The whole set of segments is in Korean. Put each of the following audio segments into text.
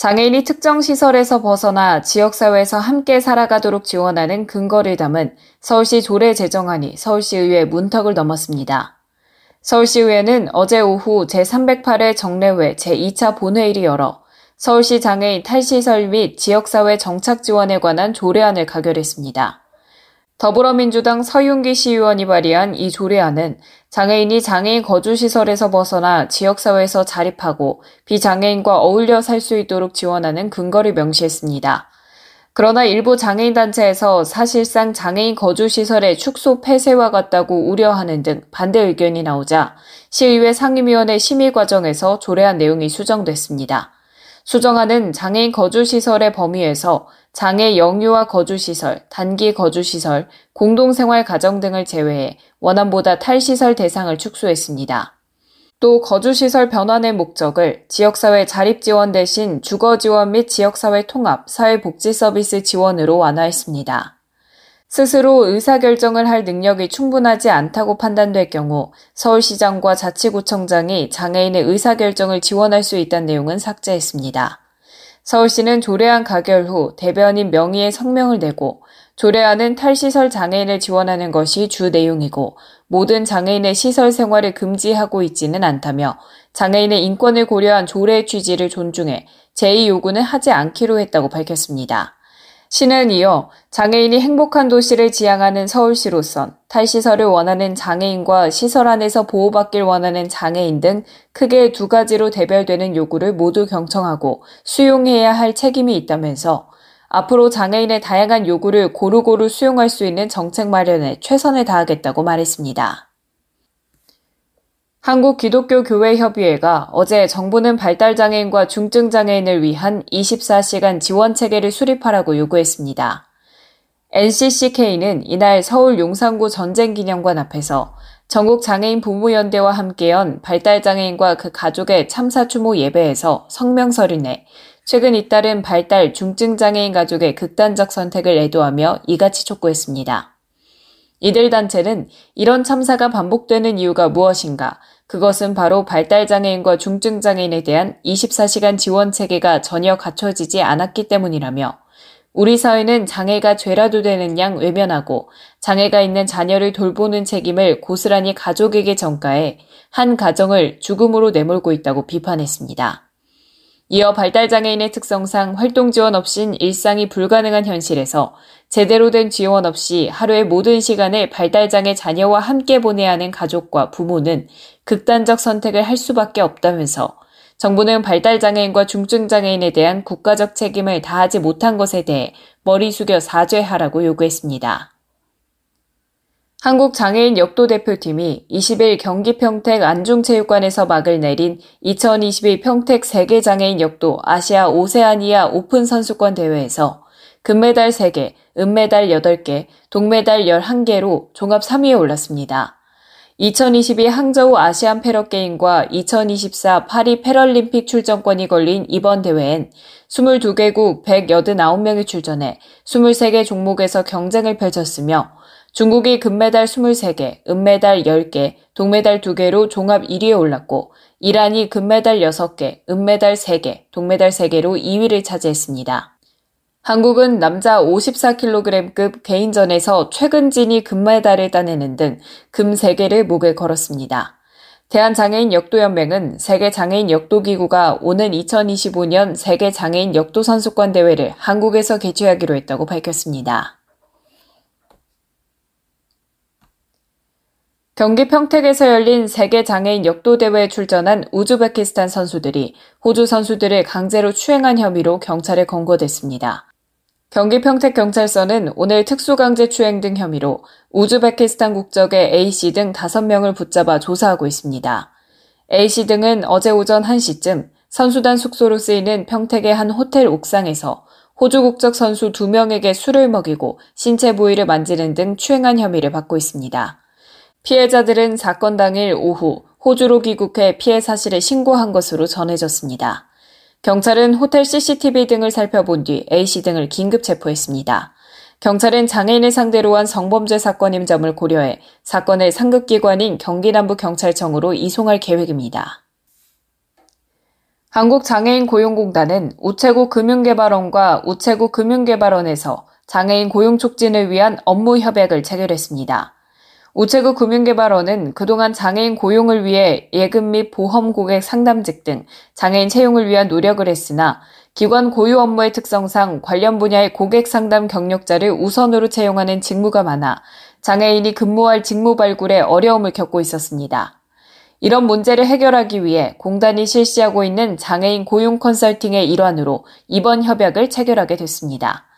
장애인이 특정 시설에서 벗어나 지역사회에서 함께 살아가도록 지원하는 근거를 담은 서울시 조례 제정안이 서울시의회 문턱을 넘었습니다. 서울시의회는 어제 오후 제308회 정례회 제2차 본회의를 열어 서울시 장애인 탈시설 및 지역사회 정착 지원에 관한 조례안을 가결했습니다. 더불어민주당 서윤기 시의원이 발의한 이 조례안은 장애인이 장애인 거주시설에서 벗어나 지역사회에서 자립하고 비장애인과 어울려 살 수 있도록 지원하는 근거를 명시했습니다. 그러나 일부 장애인 단체에서 사실상 장애인 거주시설의 축소 폐쇄와 같다고 우려하는 등 반대 의견이 나오자 시의회 상임위원회 심의 과정에서 조례안 내용이 수정됐습니다. 수정안은 장애인 거주시설의 범위에서 장애 영유아 거주시설, 단기 거주시설, 공동생활 가정 등을 제외해 원안보다 탈시설 대상을 축소했습니다. 또 거주시설 변환의 목적을 지역사회 자립 지원 대신 주거 지원 및 지역사회 통합, 사회복지 서비스 지원으로 완화했습니다. 스스로 의사결정을 할 능력이 충분하지 않다고 판단될 경우 서울시장과 자치구청장이 장애인의 의사결정을 지원할 수 있다는 내용은 삭제했습니다. 서울시는 조례안 가결 후 대변인 명의의 성명을 내고 조례안은 탈시설 장애인을 지원하는 것이 주 내용이고 모든 장애인의 시설 생활을 금지하고 있지는 않다며 장애인의 인권을 고려한 조례의 취지를 존중해 제2 요구는 하지 않기로 했다고 밝혔습니다. 시는 이어 장애인이 행복한 도시를 지향하는 서울시로선 탈시설을 원하는 장애인과 시설 안에서 보호받길 원하는 장애인 등 크게 두 가지로 대별되는 요구를 모두 경청하고 수용해야 할 책임이 있다면서 앞으로 장애인의 다양한 요구를 고루고루 수용할 수 있는 정책 마련에 최선을 다하겠다고 말했습니다. 한국기독교교회협의회가 어제 정부는 발달장애인과 중증장애인을 위한 24시간 지원 체계를 수립하라고 요구했습니다. NCCK는 이날 서울 용산구 전쟁기념관 앞에서 전국 장애인 부모연대와 함께 연 발달장애인과 그 가족의 참사 추모 예배에서 성명서를 내 최근 잇따른 발달 중증장애인 가족의 극단적 선택을 애도하며 이같이 촉구했습니다. 이들 단체는 이런 참사가 반복되는 이유가 무엇인가? 그것은 바로 발달장애인과 중증장애인에 대한 24시간 지원 체계가 전혀 갖춰지지 않았기 때문이라며 우리 사회는 장애가 죄라도 되는 양 외면하고 장애가 있는 자녀를 돌보는 책임을 고스란히 가족에게 전가해 한 가정을 죽음으로 내몰고 있다고 비판했습니다. 이어 발달장애인의 특성상 활동 지원 없인 일상이 불가능한 현실에서 제대로 된 지원 없이 하루의 모든 시간을 발달장애 자녀와 함께 보내야 하는 가족과 부모는 극단적 선택을 할 수밖에 없다면서 정부는 발달장애인과 중증장애인에 대한 국가적 책임을 다하지 못한 것에 대해 머리 숙여 사죄하라고 요구했습니다. 한국장애인 역도 대표팀이 20일 경기 평택 안중체육관에서 막을 내린 2022 평택 세계장애인 역도 아시아 오세아니아 오픈 선수권 대회에서 금메달 3개, 은메달 8개, 동메달 11개로 종합 3위에 올랐습니다. 2022 항저우 아시안 패러게임과 2024 파리 패럴림픽 출전권이 걸린 이번 대회엔 22개국 189명이 출전해 23개 종목에서 경쟁을 펼쳤으며 중국이 금메달 23개, 은메달 10개, 동메달 2개로 종합 1위에 올랐고 이란이 금메달 6개, 은메달 3개, 동메달 3개로 2위를 차지했습니다. 한국은 남자 54kg급 개인전에서 최근진이 금메달을 따내는 등 금 3개를 목에 걸었습니다. 대한장애인 역도연맹은 세계장애인 역도기구가 오는 2025년 세계장애인 역도선수권 대회를 한국에서 개최하기로 했다고 밝혔습니다. 경기 평택에서 열린 세계 장애인 역도 대회에 출전한 우즈베키스탄 선수들이 호주 선수들을 강제로 추행한 혐의로 경찰에 검거됐습니다. 경기 평택 경찰서는 오늘 특수강제 추행 등 혐의로 우즈베키스탄 국적의 A씨 등 5명을 붙잡아 조사하고 있습니다. A씨 등은 어제 오전 1시쯤 선수단 숙소로 쓰이는 평택의 한 호텔 옥상에서 호주 국적 선수 2명에게 술을 먹이고 신체 부위를 만지는 등 추행한 혐의를 받고 있습니다. 피해자들은 사건 당일 오후 호주로 귀국해 피해 사실을 신고한 것으로 전해졌습니다. 경찰은 호텔 CCTV 등을 살펴본 뒤 A씨 등을 긴급 체포했습니다. 경찰은 장애인을 상대로 한 성범죄 사건임 점을 고려해 사건을 상급기관인 경기남부경찰청으로 이송할 계획입니다. 한국장애인 고용공단은 우체국 금융개발원과 우체국 금융개발원에서 장애인 고용 촉진을 위한 업무 협약을 체결했습니다. 우체국 금융개발원은 그동안 장애인 고용을 위해 예금 및 보험 고객 상담직 등 장애인 채용을 위한 노력을 했으나 기관 고유 업무의 특성상 관련 분야의 고객 상담 경력자를 우선으로 채용하는 직무가 많아 장애인이 근무할 직무 발굴에 어려움을 겪고 있었습니다. 이런 문제를 해결하기 위해 공단이 실시하고 있는 장애인 고용 컨설팅의 일환으로 이번 협약을 체결하게 됐습니다.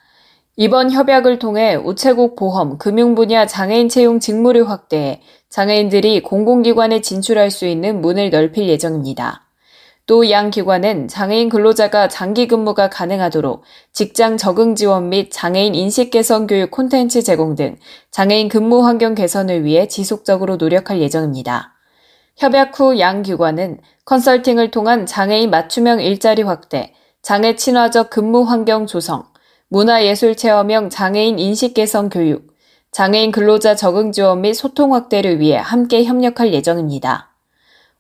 이번 협약을 통해 우체국 보험, 금융 분야 장애인 채용 직무를 확대해 장애인들이 공공기관에 진출할 수 있는 문을 넓힐 예정입니다. 또 양 기관은 장애인 근로자가 장기 근무가 가능하도록 직장 적응 지원 및 장애인 인식 개선 교육 콘텐츠 제공 등 장애인 근무 환경 개선을 위해 지속적으로 노력할 예정입니다. 협약 후 양 기관은 컨설팅을 통한 장애인 맞춤형 일자리 확대, 장애 친화적 근무 환경 조성, 문화예술 체험형 장애인 인식 개선 교육, 장애인 근로자 적응 지원 및 소통 확대를 위해 함께 협력할 예정입니다.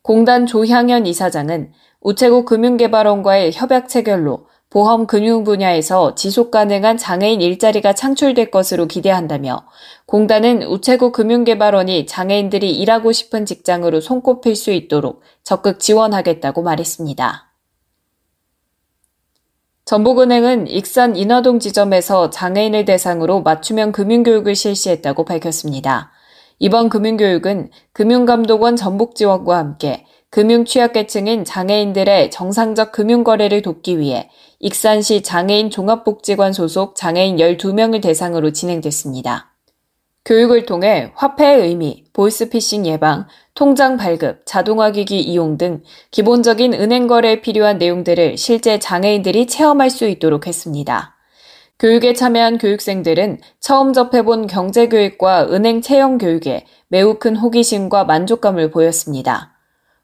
공단 조향현 이사장은 우체국 금융개발원과의 협약 체결로 보험 금융 분야에서 지속 가능한 장애인 일자리가 창출될 것으로 기대한다며 공단은 우체국 금융개발원이 장애인들이 일하고 싶은 직장으로 손꼽힐 수 있도록 적극 지원하겠다고 말했습니다. 전북은행은 익산 인화동 지점에서 장애인을 대상으로 맞춤형 금융교육을 실시했다고 밝혔습니다. 이번 금융교육은 금융감독원 전북 지원과 함께 금융 취약계층인 장애인들의 정상적 금융거래를 돕기 위해 익산시 장애인 종합복지관 소속 장애인 12명을 대상으로 진행됐습니다. 교육을 통해 화폐의 의미, 보이스피싱 예방, 통장 발급, 자동화기기 이용 등 기본적인 은행 거래에 필요한 내용들을 실제 장애인들이 체험할 수 있도록 했습니다. 교육에 참여한 교육생들은 처음 접해본 경제교육과 은행 채용 교육에 매우 큰 호기심과 만족감을 보였습니다.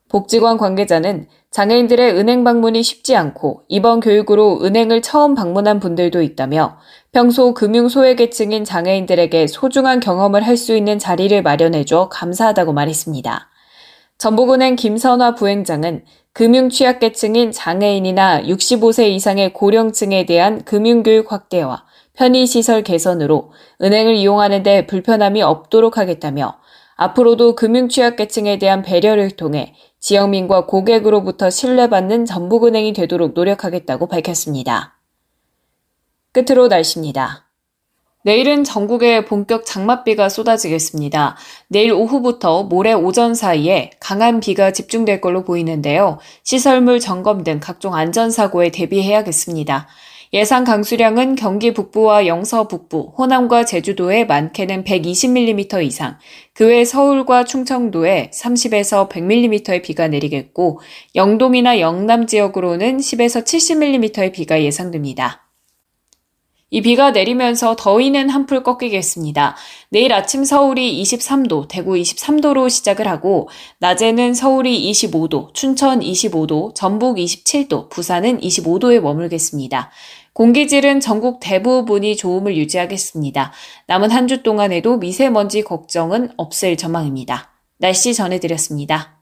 복지관 관계자는 장애인들의 은행 방문이 쉽지 않고 이번 교육으로 은행을 처음 방문한 분들도 있다며 평소 금융 소외계층인 장애인들에게 소중한 경험을 할 수 있는 자리를 마련해줘 감사하다고 말했습니다. 전북은행 김선화 부행장은 금융 취약계층인 장애인이나 65세 이상의 고령층에 대한 금융교육 확대와 편의시설 개선으로 은행을 이용하는 데 불편함이 없도록 하겠다며 앞으로도 금융 취약계층에 대한 배려를 통해 지역민과 고객으로부터 신뢰받는 전북은행이 되도록 노력하겠다고 밝혔습니다. 끝으로 날씨입니다. 내일은 전국에 본격 장맛비가 쏟아지겠습니다. 내일 오후부터 모레 오전 사이에 강한 비가 집중될 걸로 보이는데요. 시설물 점검 등 각종 안전사고에 대비해야겠습니다. 예상 강수량은 경기 북부와 영서 북부, 호남과 제주도에 많게는 120mm 이상, 그 외 서울과 충청도에 30에서 100mm의 비가 내리겠고, 영동이나 영남 지역으로는 10에서 70mm의 비가 예상됩니다. 이 비가 내리면서 더위는 한풀 꺾이겠습니다. 내일 아침 서울이 23도, 대구 23도로 시작을 하고, 낮에는 서울이 25도, 춘천 25도, 전북 27도, 부산은 25도에 머물겠습니다. 공기질은 전국 대부분이 좋음을 유지하겠습니다. 남은 한 주 동안에도 미세먼지 걱정은 없을 전망입니다. 날씨 전해드렸습니다.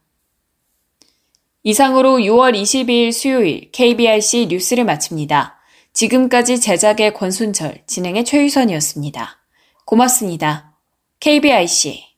이상으로 6월 22일 수요일 KBRC 뉴스를 마칩니다. 지금까지 제작의 권순철, 진행의 최유선이었습니다. 고맙습니다. KBIC